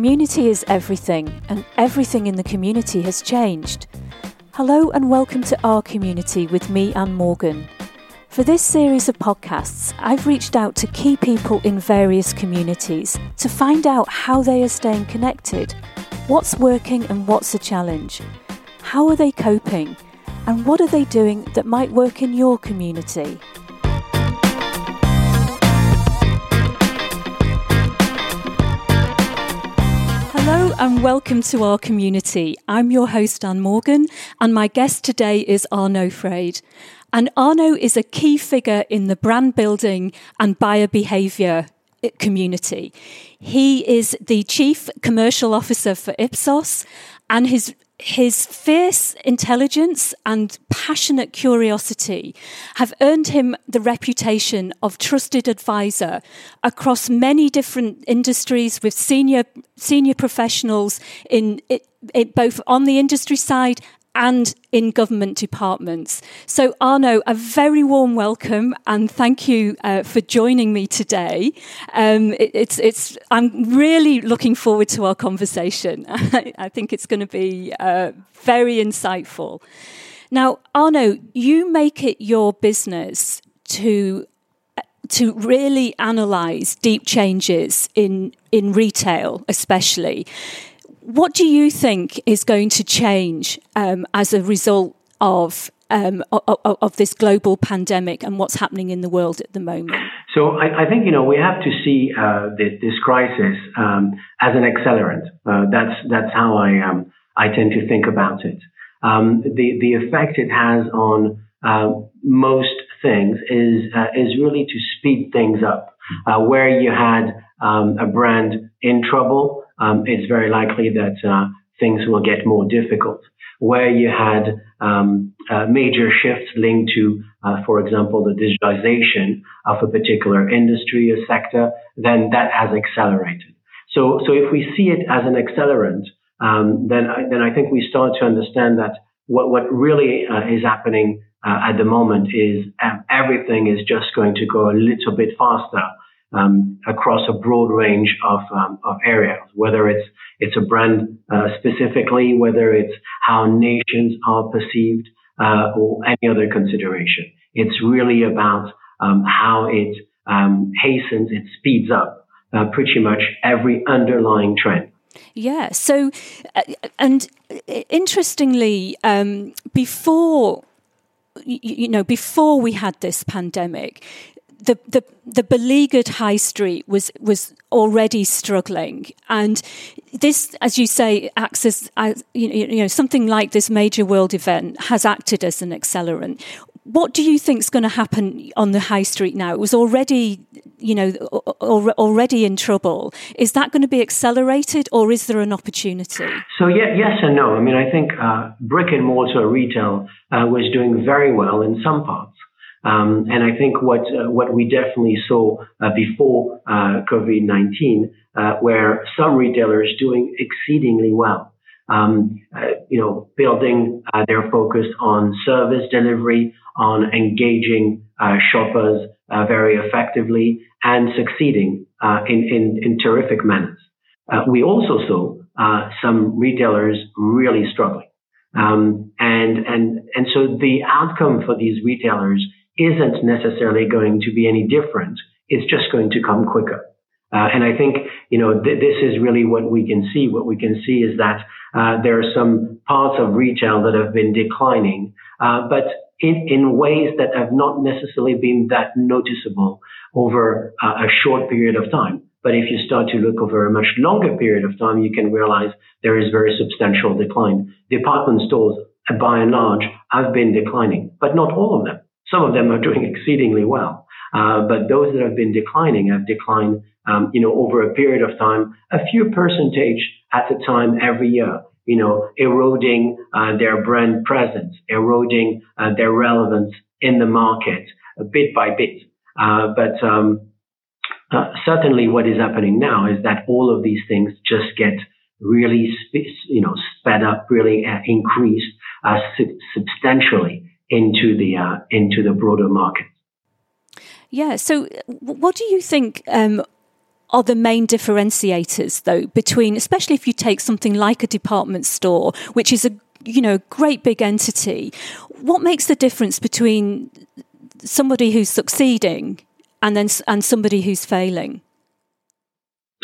Community is everything, and everything in the community has changed. Hello, and welcome to Our Community with me, Anne Morgan. For this series of podcasts, I've reached out to key people in various communities to find out how they are staying connected, what's working and what's a challenge, how are they coping, and what are they doing that might work in your community. And welcome to our community. I'm your host, Anne Morgan, and my guest today is Arno Freid. And Arno is a key figure in the brand building and buyer behaviour community. He is the chief commercial officer for Ipsos, and his his fierce intelligence and passionate curiosity have earned him the reputation of trusted advisor across many different industries with senior senior professionals in it, it, both on the industry side and in government departments. So, Arno, a very warm welcome and thank you uh, for joining me today. Um, it, it's, it's, I'm really looking forward to our conversation. I think it's going to be uh, very insightful. Now, Arno, you make it your business to to really analyze deep changes in in retail especially what do you think is going to change um, as a result of, um, of, of this global pandemic and what's happening in the world at the moment? So I, I think you know we have to see uh, this, this, crisis um, as an accelerant. Uh, that's that's how I um, I tend to think about it. Um, the the effect it has on uh, most things is uh, is really to speed things up. Uh, where you had um, a brand in trouble, um, it's very likely that uh, things will get more difficult. Where you had um, uh, major shifts linked to, uh, for example, the digitalization of a particular industry or sector, then that has accelerated. So, so if we see it as an accelerant, um, then I, then I think we start to understand that what what really uh, is happening uh, at the moment is um, everything is just going to go a little bit faster um, across a broad range of, um, of areas, whether it's it's a brand uh, specifically, whether it's how nations are perceived, uh, or any other consideration. It's really about um, how it um, hastens, it speeds up uh, pretty much every underlying trend. Yeah. So, uh, and interestingly, um, before you know, before we had this pandemic, the, the, the beleaguered high street was, was already struggling. And this, as you say, acts as, as you, know, something like this major world event has acted as an accelerant. What do you think is going to happen on the high street now? It was already, you know, already in trouble. Is that going to be accelerated, or is there an opportunity? So yeah, yes and no. I mean, I think uh, brick and mortar retail uh, was doing very well in some parts. Um, and I think what uh, what we definitely saw uh, before uh, COVID nineteen, uh, where some retailers doing exceedingly well. Um, uh, you know, building uh, their focus on service delivery, on engaging shoppers very effectively, and succeeding in, in, in terrific manners. we also saw some retailers really struggling. Um, and and and so the outcome for these retailers isn't necessarily going to be any different. It's just going to come quicker. Uh, and I think, you know, th- this is really what we can see. What we can see is that uh, there are some parts of retail that have been declining, uh, but in, in ways that have not necessarily been that noticeable over a short period of time. But if you start to look over a much longer period of time, you can realize there is very substantial decline. Department stores, by and large, have been declining, but not all of them. Some of them are doing exceedingly well, uh, but those that have been declining have declined, um, you know, over a period of time, a few percentage at a time every year. You know, eroding uh, their brand presence, eroding uh, their relevance in the market, bit by bit. Uh, but um, uh, certainly, what is happening now is that all of these things just get really, you know, sped up, really uh, increased substantially into the uh, into the broader market. Yeah. So, what do you think um, are the main differentiators, though, between, especially if you take something like a department store, which is a you know great big entity? What makes the difference between somebody who's succeeding and then and somebody who's failing?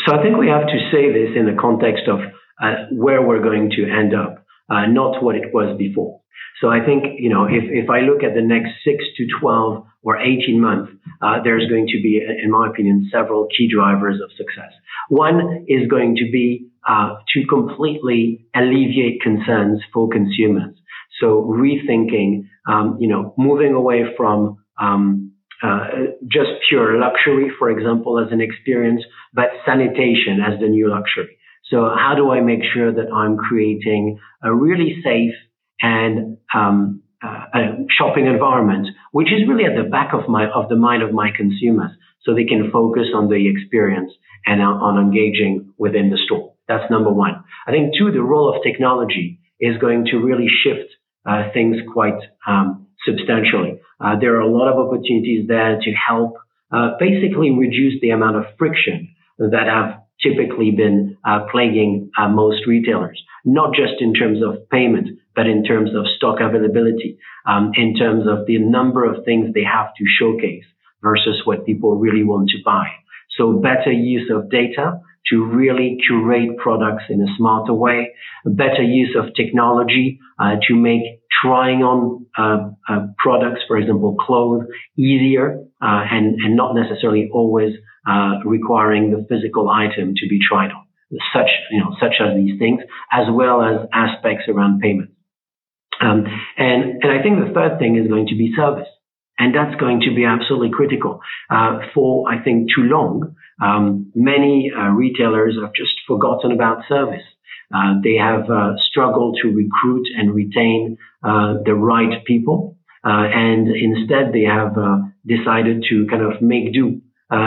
So I think we have to say this in the context of uh, where we're going to end up, uh, not what it was before. So I think, you know, if, if I look at the next six to 12 or 18 months, uh, there's going to be, in my opinion, several key drivers of success. One is going to be uh, to completely alleviate concerns for consumers. So rethinking, um, you know, moving away from um, uh, just pure luxury, for example, as an experience, but sanitation as the new luxury. So how do I make sure that I'm creating a really safe and um, uh, a shopping environment, which is really at the back of my of the mind of my consumers, so they can focus on the experience and on engaging within the store. That's number one. I think two, the role of technology is going to really shift uh, things quite um, substantially. Uh, there are a lot of opportunities there to help uh, basically reduce the amount of friction that have typically been uh, plaguing uh, most retailers, not just in terms of payment, but in terms of stock availability, um, in terms of the number of things they have to showcase versus what people really want to buy. So better use of data to really curate products in a smarter way, better use of technology uh, to make trying on uh, uh, products, for example, clothes, easier uh, and, and not necessarily always uh, requiring the physical item to be tried on. Such, you know, such as these things, as well as aspects around payment. Um, and, and I think the third thing is going to be service. And that's going to be absolutely critical. Uh, for, I think, too long, um, many uh, retailers have just forgotten about service. Uh, they have uh, struggled to recruit and retain uh, the right people. Uh, and instead, they have decided to kind of make do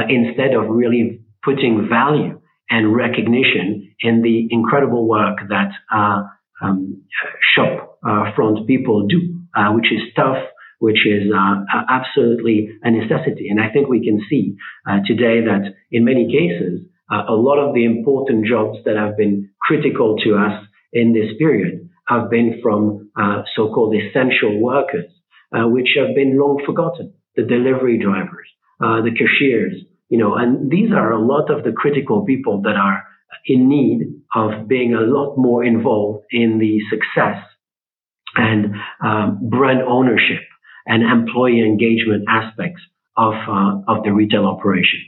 instead of really putting value and recognition in the incredible work that um, shop front people do, which is tough, which is uh, absolutely a necessity. And I think we can see uh, today that in many cases, uh, a lot of the important jobs that have been critical to us in this period have been from uh, so-called essential workers, uh, which have been long forgotten. The delivery drivers, uh, the cashiers, you know, and these are a lot of the critical people that are in need of being a lot more involved in the success and um, brand ownership and employee engagement aspects of uh, of the retail operation.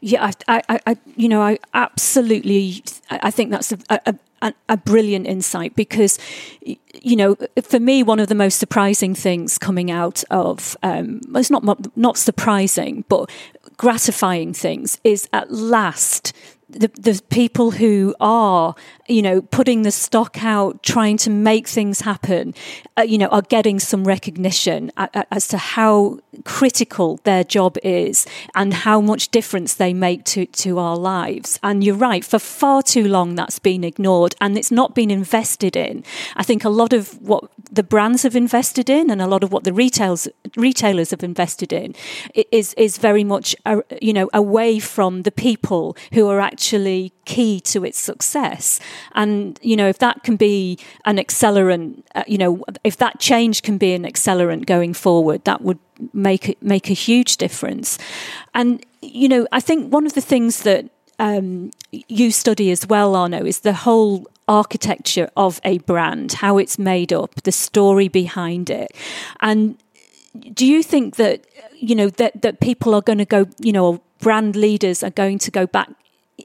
Yeah, I, I, I, you know, I absolutely, I think that's a, a, a, a brilliant insight because, you know, for me, one of the most surprising things coming out of, um, it's not not surprising, but gratifying things is at last the, the people who are, you know, putting the stock out, trying to make things happen, uh, you know, are getting some recognition as to how critical their job is and how much difference they make to, to our lives. And you're right, for far too long that's been ignored and it's not been invested in. I think a lot of what the brands have invested in and a lot of what the retails, retailers have invested in is, is very much, uh, you know, away from the people who are actually actually key to its success. And, you know, if that can be an accelerant, uh, you know, if that change can be an accelerant going forward, that would make it, make a huge difference. And, you know, I think one of the things that um, you study as well, Arno, is the whole architecture of a brand, how it's made up, the story behind it. And do you think that, you know, that, that people are going to go, you know, brand leaders are going to go back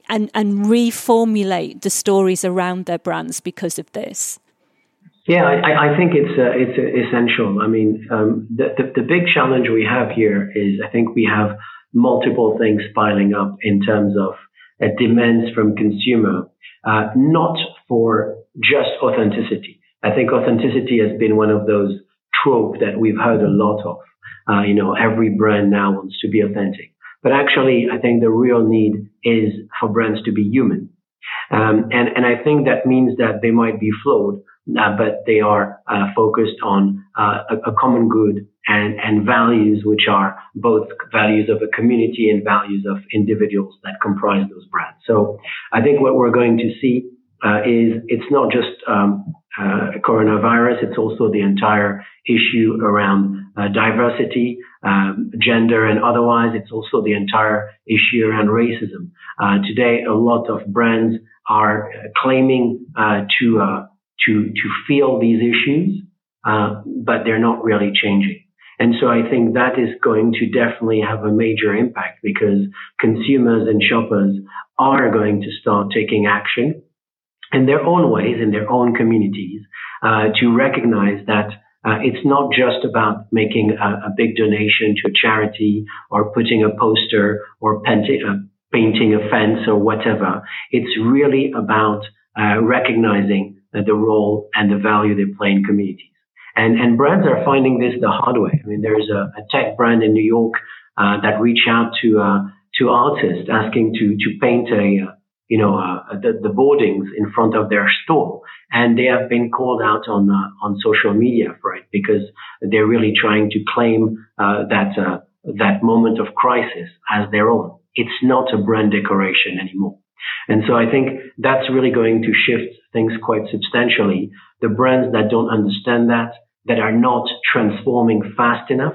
and and reformulate the stories around their brands because of this? Yeah, I, I think it's uh, it's essential. I mean, um, the, the, the big challenge we have here is I think we have multiple things piling up in terms of uh, demands from consumer, uh, not for just authenticity. I think authenticity has been one of those trope that we've heard a lot of. Uh, you know, every brand now wants to be authentic. But actually, I think the real need is for brands to be human. Um, and, and I think that means that they might be flawed, uh, but they are uh, focused on uh, a, a, common good and, and values, which are both values of a community and values of individuals that comprise those brands. So I think what we're going to see uh, is it's not just um, uh, coronavirus, it's also the entire issue around uh, diversity, um, gender, and otherwise. It's also the entire issue around racism. today, a lot of brands are claiming to to to feel these issues, uh, but they're not really changing. And so I think that is going to definitely have a major impact because consumers and shoppers are going to start taking action in their own ways, in their own communities, uh, to recognize that uh, it's not just about making a, a, big donation to a charity or putting a poster or painting, uh, painting a fence or whatever. It's really about uh, recognizing the role and the value they play in communities. And, and brands are finding this the hard way. I mean, there's a, a tech brand in New York uh, that reached out to uh, to artists asking to to paint a uh, you know uh, the, the boardings in front of their store, and they have been called out on uh, on social media for it because they're really trying to claim uh, that that moment of crisis as their own. It's not a brand decoration anymore. And so I think that's really going to shift things quite substantially. The brands that don't understand that, that are not transforming fast enough,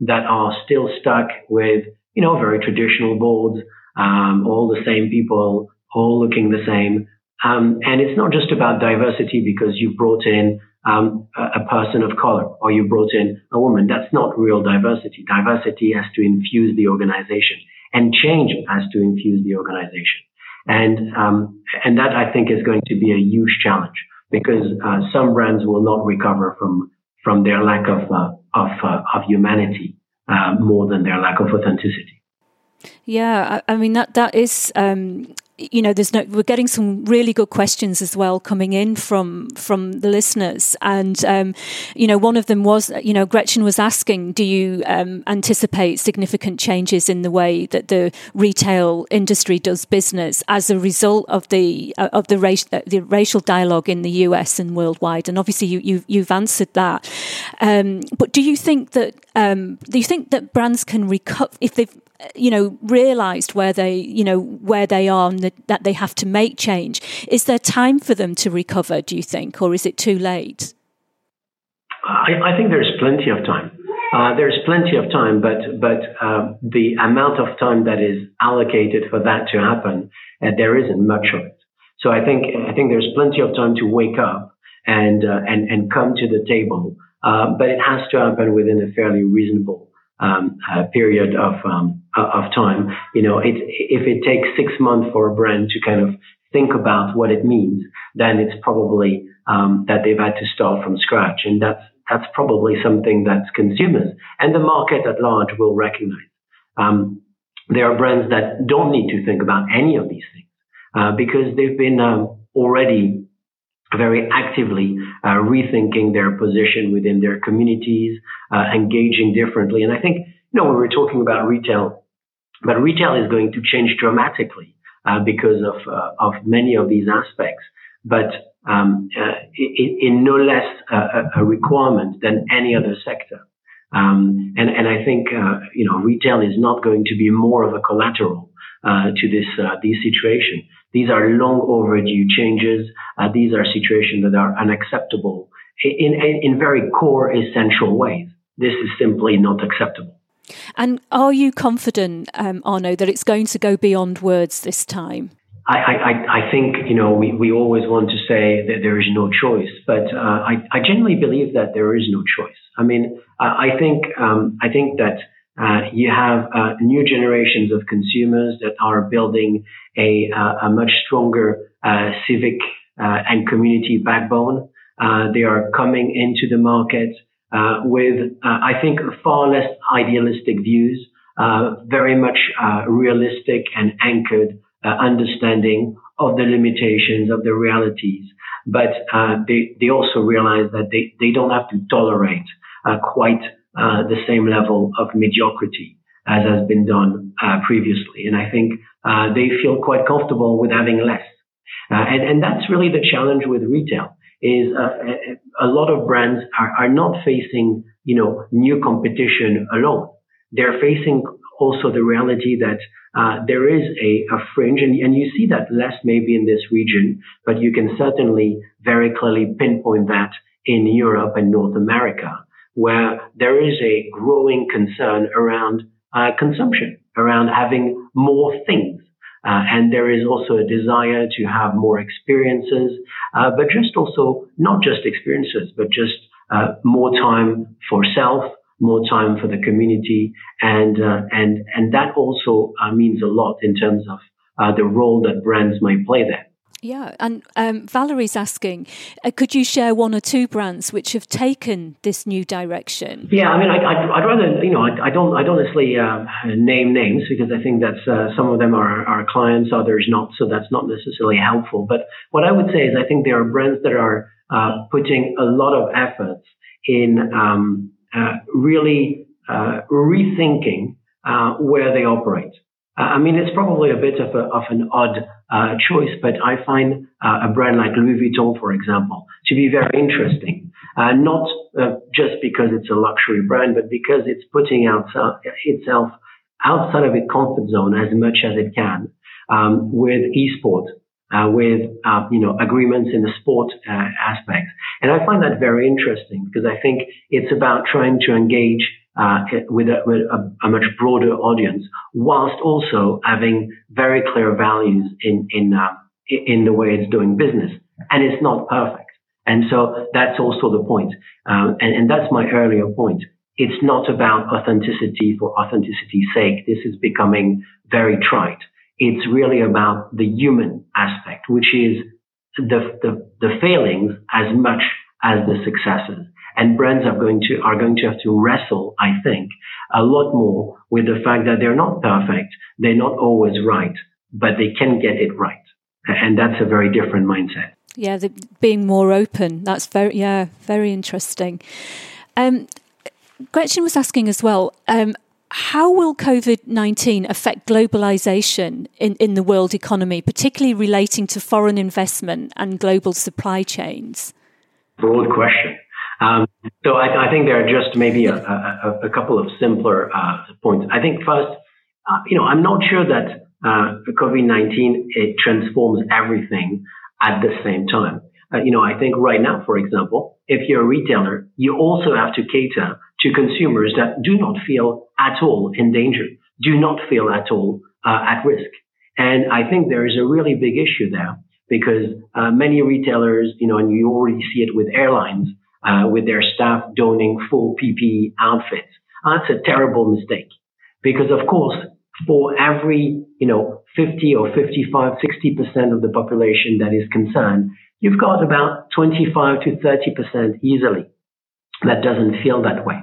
that are still stuck with, you know, very traditional boards, um, all the same people, all looking the same. Um, and it's not just about diversity because you brought in um, a, a, person of color or you brought in a woman. That's not real diversity. Diversity has to infuse the organization and change has to infuse the organization. And, um, and that I think is going to be a huge challenge because uh, some brands will not recover from, from their lack of, uh, of, uh, of humanity uh, more than their lack of authenticity. Yeah, I, I mean that that is um, you know, there's no, we're getting some really good questions as well coming in from from the listeners, and um, you know, one of them was, you know, Gretchen was asking, do you um, anticipate significant changes in the way that the retail industry does business as a result of the uh, of the, race, uh, the racial dialogue in the US and worldwide? And obviously, you, you you've answered that, um, but do you think that um, do you think that brands can recover if they've you know realized where they you know where they are and the, that they have to make change. Is there time for them to recover do you think or is it too late? I, I think there's plenty of time. Uh, there's plenty of time but but uh, the amount of time that is allocated for that to happen uh, there isn't much of it. So i think i think there's plenty of time to wake up and uh, and and come to the table. Uh, but it has to happen within a fairly reasonable um, period of um, of time. You know, it, if it takes six months for a brand to kind of think about what it means, then it's probably um, that they've had to start from scratch, and that's that's probably something that consumers and the market at large will recognize. Um, there are brands that don't need to think about any of these things uh, because they've been um, already very actively uh, rethinking their position within their communities, uh, engaging differently. And I think, you know, we were talking about retail, but retail is going to change dramatically uh, because of uh, of many of these aspects. But um, uh, in, in, no less a, a, requirement than any other sector. Um, and, and I think, uh, you know, retail is not going to be more of a collateral to this this situation. These are long overdue changes. Uh, these are situations that are unacceptable in, in, in very core essential ways. This is simply not acceptable. And are you confident, um, Arnaud, that it's going to go beyond words this time? I, I, I think, you know, we, we always want to say that there is no choice, but uh, I, I genuinely believe that there is no choice. I mean, I, I think, um, I think that uh, you have uh, new generations of consumers that are building a, uh, a much stronger uh, civic uh, and community backbone. they are coming into the market with, I think, far less idealistic views, very much realistic and anchored understanding of the limitations of the realities. But they, they also realize that they, they don't have to tolerate quite uh, the same level of mediocrity as has been done uh, previously. And I think uh, they feel quite comfortable with having less. Uh, and, and that's really the challenge with retail is uh, a lot of brands are, are not facing, you know, new competition alone. They're facing also the reality that uh, there is a, a fringe, and, and, you see that less maybe in this region, but you can certainly very clearly pinpoint that in Europe and North America, where there is a growing concern around uh, consumption, around having more things. Uh, and there is also a desire to have more experiences, uh, but just also not just experiences, but just uh, more time for self, more time for the community, and uh, and and that also uh, means a lot in terms of the role that brands might play there. Yeah, and um, Valerie's asking, uh, could you share one or two brands which have taken this new direction? Yeah, I mean, I, would rather, you know, I, I, don't, I don't necessarily uh, name names because I think that's uh, some of them are our clients, others not, so that's not necessarily helpful. But what I would say is, I think there are brands that are uh, putting a lot of efforts in um, uh, really uh, rethinking where they operate. I mean, it's probably a bit of, a, of an odd uh, choice, but I find uh, a brand like Louis Vuitton, for example, to be very interesting. Uh, not uh, just because it's a luxury brand, but because it's putting out, itself outside of its comfort zone as much as it can um, with esport. Uh, with uh, you know agreements in the sport aspects, and I find that very interesting because I think it's about trying to engage uh, with, a, with a, a, much broader audience, whilst also having very clear values in in uh, in the way it's doing business. And it's not perfect, and so that's also the point. Um, and, and that's my earlier point. It's not about authenticity for authenticity's sake. This is becoming very trite. It's really about the human aspect, which is the, the, the failings as much as the successes. And brands are going to, are going to have to wrestle, I think, a lot more with the fact that they're not perfect. They're not always right, but they can get it right. And that's a very different mindset. Yeah, the, being more open. That's very, yeah, very interesting. Um, Gretchen was asking as well, um, how will COVID 19 affect globalization in, in the world economy, particularly relating to foreign investment and global supply chains? Broad question. Um, so I, I, think there are just maybe a, a, a couple of simpler uh, points. I think first, uh, you know, I'm not sure that uh, COVID-19 it transforms everything at the same time. Uh, you know, I think right now, for example, if you're a retailer, you also have to cater to consumers that do not feel at all in danger, do not feel at all uh, at risk. And I think there is a really big issue there because uh, many retailers, you know, and you already see it with airlines, uh, with their staff donning full PPE outfits. That's a terrible mistake because of course, for every, you know, 50 or 55, 60% of the population that is concerned, you've got about 25 to 30% easily that doesn't feel that way.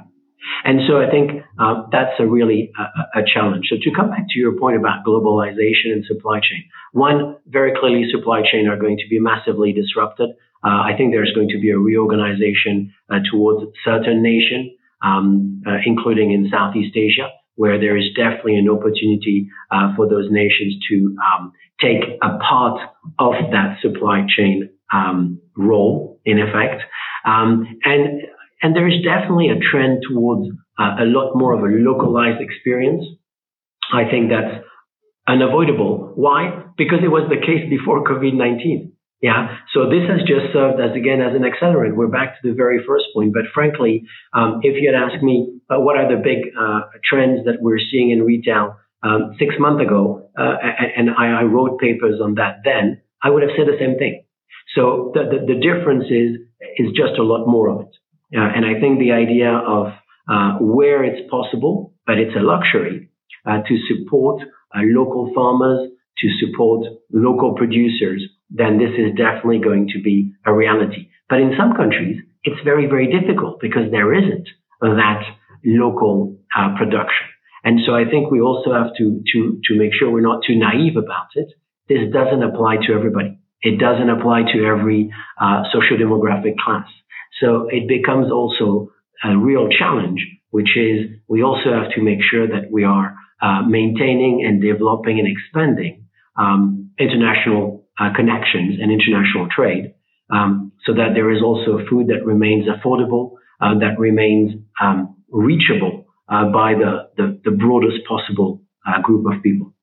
And so I think uh, that's a really a, a, challenge. So to come back to your point about globalization and supply chain, one, very clearly supply chain are going to be massively disrupted. Uh, I think there's going to be a reorganization uh, towards certain nations, um, uh, including in Southeast Asia, where there is definitely an opportunity uh, for those nations to um, take a part of that supply chain um, role, in effect. Um, and and there is definitely a trend towards uh, a lot more of a localized experience. I think that's unavoidable. Why? Because it was the case before COVID-19. Yeah. So this has just served as again as an accelerant. We're back to the very first point. But frankly, um, if you had asked me uh, what are the big uh, trends that we're seeing in retail um, six months ago, uh, and I, I, wrote papers on that then, I would have said the same thing. So the, the, the difference is is just a lot more of it. Uh, and I think the idea of uh, where it's possible, but it's a luxury uh, to support local farmers, to support local producers then this is definitely going to be a reality. But in some countries, it's very, very difficult because there isn't that local uh, production. And so I think we also have to, to, to make sure we're not too naive about it. This doesn't apply to everybody. It doesn't apply to every uh, social demographic class. So it becomes also a real challenge, which is we also have to make sure that we are uh, maintaining and developing and expanding um, international uh, connections and international trade. um, so that there is also food that remains affordable, uh, that remains um, reachable uh, by the, the, the, broadest possible uh, group of people.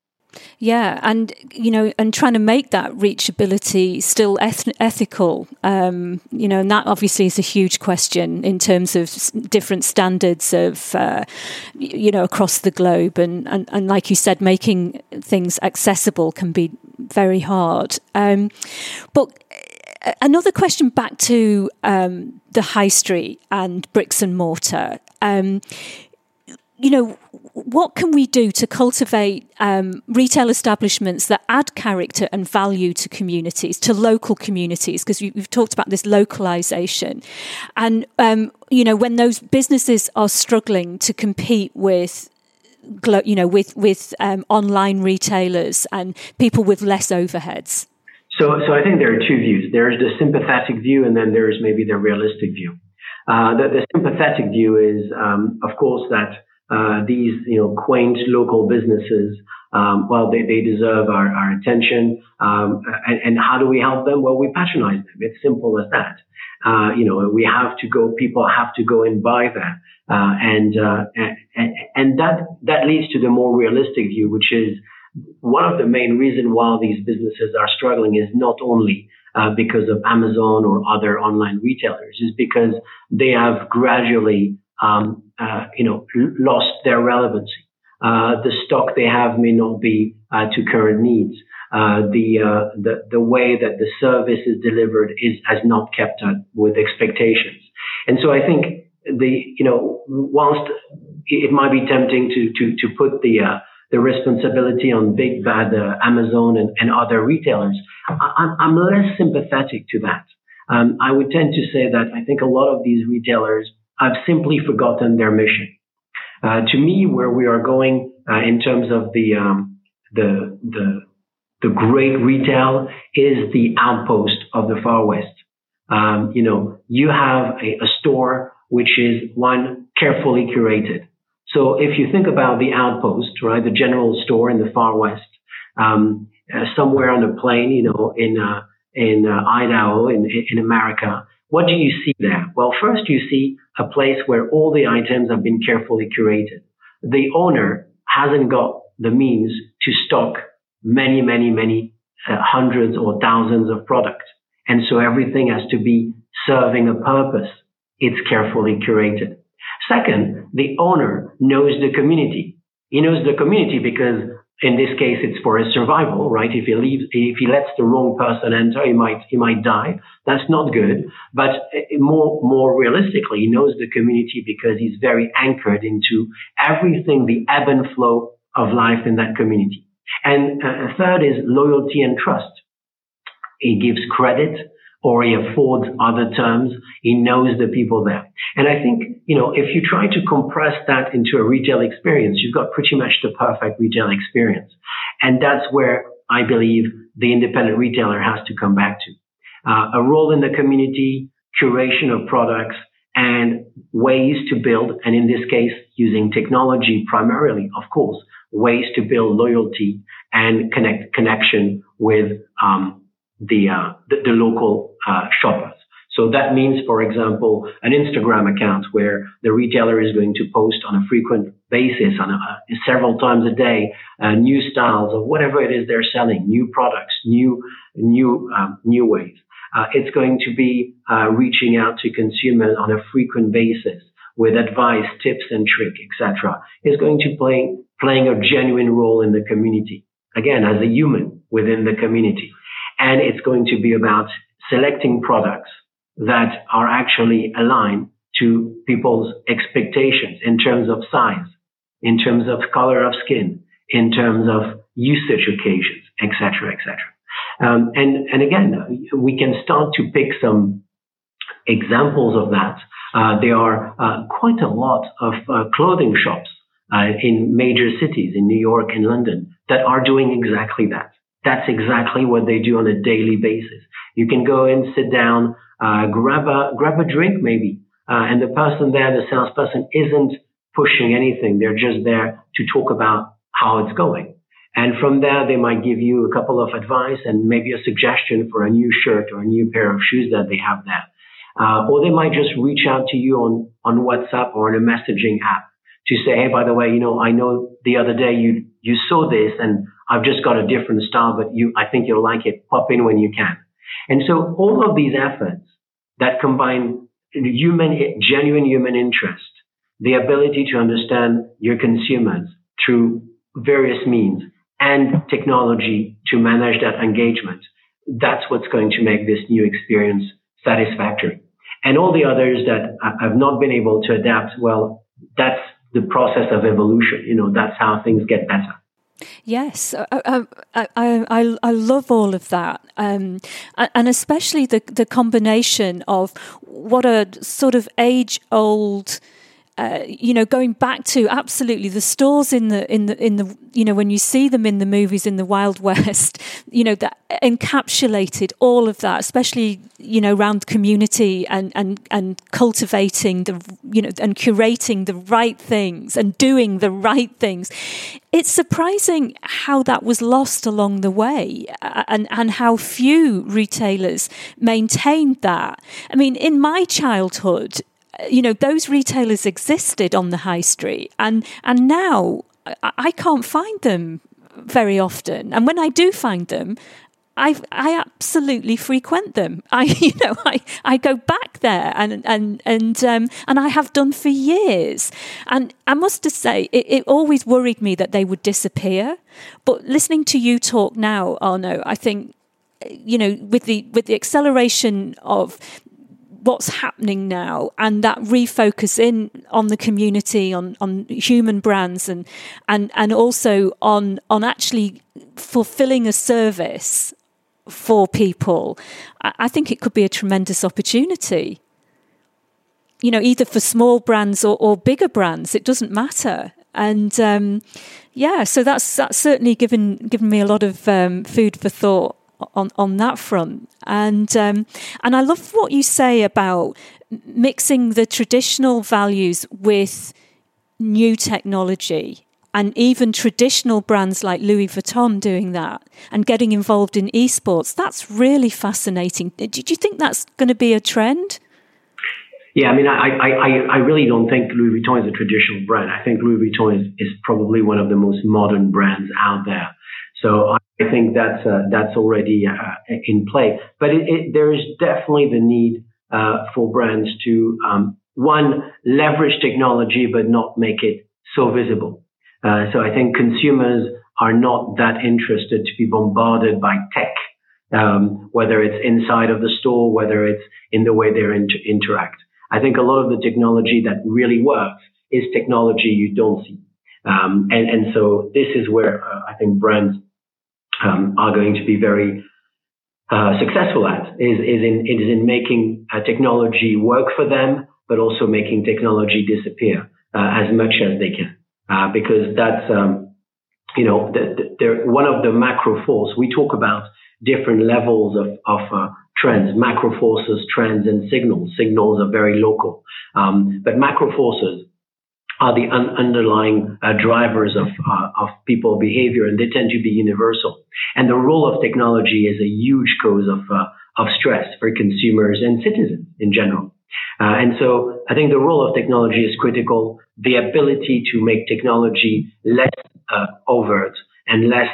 Yeah, and you know, and trying to make that reachability still eth- ethical, um, you know, and that obviously is a huge question in terms of different standards of, uh, you know, across the globe, and, and and like you said, making things accessible can be very hard. Um, but uh, another question back to um, the high street and bricks and mortar. Um, you know, what can we do to cultivate um, retail establishments that add character and value to communities, to local communities? Because we've talked about this localization, and um, you know, when those businesses are struggling to compete with you know, with with um, online retailers and people with less overheads? So, so I think there are two views. There's the sympathetic view, and then there's maybe the realistic view. Uh, the, the, sympathetic view is, um, of course, that uh, these you know quaint local businesses um, well they, they deserve our, our attention. Um, and, and, how do we help them? Well we patronize them. It's simple as that. Uh, you know we have to go people have to go and buy that. Uh, and, uh, and and that that leads to the more realistic view which is one of the main reasons why these businesses are struggling is not only uh, because of Amazon or other online retailers, is because they have gradually um, uh, you know, lost their relevancy. Uh, the stock they have may not be uh, to current needs. Uh, the, uh, the the way that the service is delivered is has not kept up with expectations. And so I think the you know whilst it might be tempting to to to put the uh, the responsibility on big bad Amazon and, and other retailers, I, am less sympathetic to that. Um, I would tend to say that I think a lot of these retailers have simply forgotten their mission. Uh, to me, where we are going uh, in terms of the, um, the the the great retail is the outpost of the Far West. Um, you know, you have a, a, store which is one carefully curated. So if you think about the outpost, right, the general store in the Far West, um, uh, somewhere on a plane, you know, in uh, in uh, Idaho, in in America, what do you see there? Well, first you see a place where all the items have been carefully curated. The owner hasn't got the means to stock many, many, many uh, hundreds or thousands of products. And so everything has to be serving a purpose. It's carefully curated. Second, the owner knows the community. He knows the community because in this case, it's for his survival, right? If he leaves, if he lets the wrong person enter, he might, he might die. That's not good. But eh, more, more realistically, he knows the community because he's very anchored into everything, the ebb and flow of life in that community. And uh, third is loyalty and trust. He gives credit or he affords other terms. He knows the people there. And I think, you know, if you try to compress that into a retail experience, you've got pretty much the perfect retail experience. And that's where I believe the independent retailer has to come back to. Uh, a role in the community, curation of products, and ways to build, and in this case, using technology primarily, of course, ways to build loyalty and connect connection with um, the, uh, the, the local uh, shoppers. So that means, for example, an Instagram account where the retailer is going to post on a frequent basis, on a, uh, several times a day, uh, new styles or whatever it is they're selling, new products, new new um, new ways. Uh, it's going to be uh, reaching out to consumers on a frequent basis with advice, tips, and trick, etc. Is going to play playing a genuine role in the community again as a human within the community. And it's going to be about selecting products that are actually aligned to people's expectations in terms of size, in terms of color of skin, in terms of usage occasions, etc., etc. Um, and and again, we can start to pick some examples of that. Uh, there are uh, quite a lot of uh, clothing shops uh, in major cities, in New York and London, that are doing exactly that. That's exactly what they do on a daily basis. You can go in, sit down, uh, grab a grab a drink maybe, uh, and the person there, the salesperson, isn't pushing anything. They're just there to talk about how it's going. And from there, they might give you a couple of advice and maybe a suggestion for a new shirt or a new pair of shoes that they have there. Uh, or they might just reach out to you on, on WhatsApp or on a messaging app to say, Hey, by the way, you know, I know the other day you, you saw this and I've just got a different style, but you, I think you'll like it. Pop in when you can. And so all of these efforts that combine human, genuine human interest, the ability to understand your consumers through various means and technology to manage that engagement. That's what's going to make this new experience satisfactory. And all the others that have not been able to adapt, well, that's the process of evolution. You know, that's how things get better. Yes, uh, uh, um, I, I, I, I, love all of that, um, and especially the the combination of what a sort of age old uh, you know, going back to absolutely the stores in the in the in the you know when you see them in the movies in the Wild West, you know that encapsulated all of that, especially you know around community and and and cultivating the you know and curating the right things and doing the right things. It's surprising how that was lost along the way, and and how few retailers maintained that. I mean, in my childhood you know, those retailers existed on the high street, and and now I, I can't find them very often. And when I do find them, I I absolutely frequent them. I you know I, I go back there and and and um, and I have done for years. And I must just say it, it, always worried me that they would disappear. But listening to you talk now, Arnaud, I think you know with the with the acceleration of what's happening now and that refocus in on the community on on human brands and and and also on on actually fulfilling a service for people i think it could be a tremendous opportunity. You know either for small brands or, or bigger brands it doesn't matter. And um, yeah so that's that's certainly given given me a lot of um, food for thought on on that front. And um, and I love what you say about mixing the traditional values with new technology and even traditional brands like Louis Vuitton doing that and getting involved in esports. That's really fascinating. Do you think that's going to be a trend? Yeah, I mean, I, I, I really don't think Louis Vuitton is a traditional brand. I think Louis Vuitton is, is probably one of the most modern brands out there. So I think that's uh, that's already uh, in play. But it, it, there is definitely the need uh, for brands to um, one leverage technology, but not make it so visible. Uh, so I think consumers are not that interested to be bombarded by tech, um, whether it's inside of the store, whether it's in the way they inter- interact. I think a lot of the technology that really works is technology you don't see. Um, and, and so this is where uh, I think brands um, are going to be very uh, successful at is, is in is in making uh, technology work for them, but also making technology disappear uh, as much as they can, uh, because that's um, you know the, the, one of the macro forces. We talk about different levels of of trends, macro forces, trends, and signals. Signals are very local, um, but macro forces are the un- underlying uh, drivers of, uh, of people behavior, and they tend to be universal. And the role of technology is a huge cause of, uh, of stress for consumers and citizens in general. Uh, and so I think the role of technology is critical. The ability to make technology less uh, overt and less,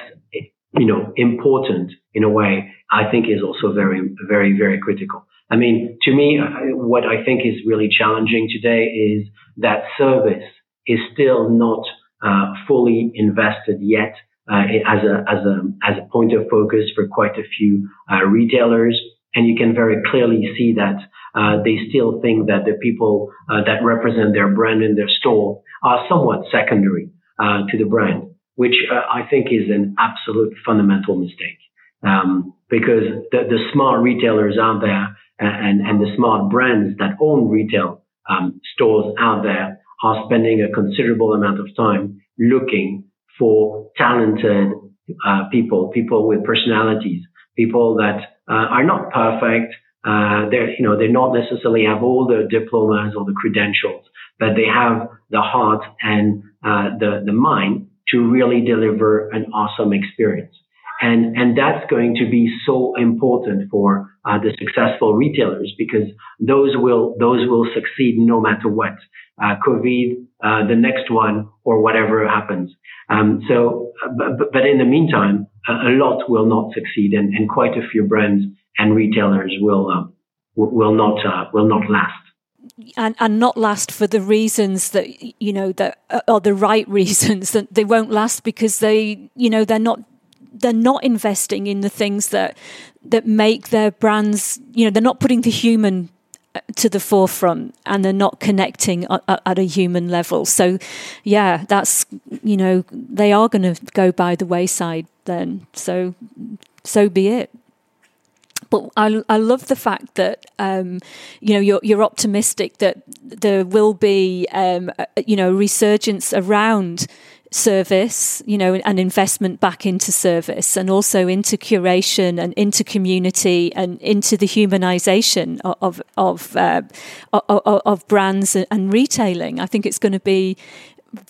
you know, important in a way, I think is also very, very, very critical. I mean, to me, uh, what I think is really challenging today is that service is still not uh, fully invested yet uh, as a as a as a point of focus for quite a few uh, retailers, and you can very clearly see that uh, they still think that the people uh, that represent their brand in their store are somewhat secondary uh, to the brand, which I think is an absolute fundamental mistake. Um, because the, the smart retailers out there and, and the smart brands that own retail um, stores out there are spending a considerable amount of time looking for talented uh, people, people with personalities, people that uh, are not perfect. Uh, they're, you know, they not necessarily have all the diplomas or the credentials, but they have the heart and uh, the the mind to really deliver an awesome experience. And, and that's going to be so important for uh, the successful retailers because those will, those will succeed no matter what. Uh, COVID, uh, the next one, or whatever happens. Um, so, uh, but, but in the meantime, a, lot will not succeed and, and quite a few brands and retailers will, uh, will not, uh, will not last and and not last for the reasons that you know that are the right reasons that they won't last because they you know they're not they're not investing in the things that that make their brands you know they're not putting the human uh, to the forefront and they're not connecting at, a human level. So yeah that's you know they are going to go by the wayside then. So so be it. But I, I love the fact that um, you know you're, you're optimistic that there will be um, a, you know resurgence around service, you know, and investment back into service and also into curation and into community and into the humanization of of uh, of, of, brands and retailing. I think it's going to be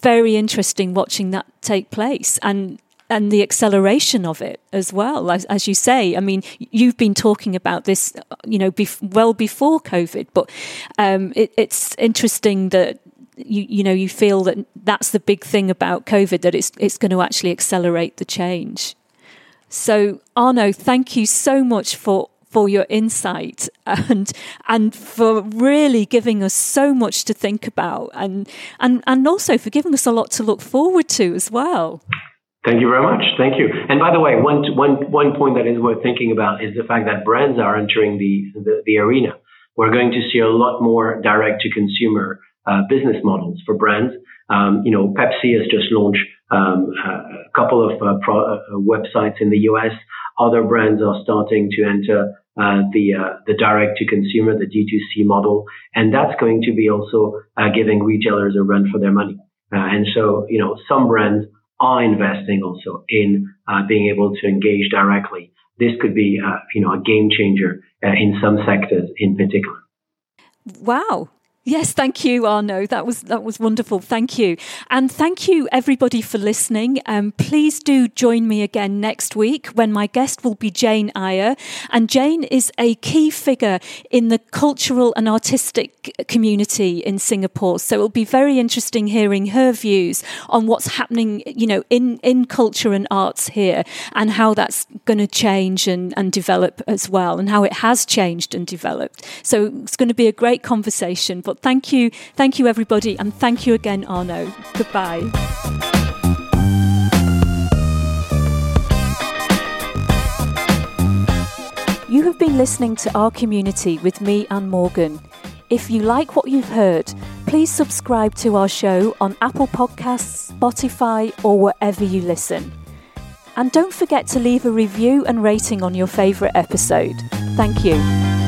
very interesting watching that take place and and the acceleration of it as well. As, as, you say, I mean, you've been talking about this, you know, bef- well before COVID, but um, it, it's interesting that you you know you feel that that's the big thing about COVID that it's it's going to actually accelerate the change. So Arno, thank you so much for for your insight and and for really giving us so much to think about and and and also for giving us a lot to look forward to as well. Thank you very much. Thank you. And by the way, one, one, one point that is worth thinking about is the fact that brands are entering the, the, the arena. We're going to see a lot more direct to consumer uh, business models for brands. Um, you know, Pepsi has just launched um, a couple of uh, pro- uh, websites in the US. Other brands are starting to enter uh, the uh, the direct to consumer, the D2C model, and that's going to be also uh, giving retailers a run for their money. and so, you know, some brands are investing also in being able to engage directly. This could be, you know, a game changer in some sectors in particular. Wow, Yes, thank you, Arno. That was that was wonderful. Thank you, and thank you everybody for listening. Um, please do join me again next week when my guest will be Jane Iyer, and Jane is a key figure in the cultural and artistic community in Singapore. So it'll be very interesting hearing her views on what's happening, you know, in in culture and arts here, and how that's going to change and and develop as well, and how it has changed and developed. So it's going to be a great conversation. But thank you, thank you, everybody, and thank you again, Arno. Goodbye. You have been listening to Our Community with me, Anne Morgan. If you like what you've heard, please subscribe to our show on Apple Podcasts, Spotify, or wherever you listen. And don't forget to leave a review and rating on your favourite episode. Thank you.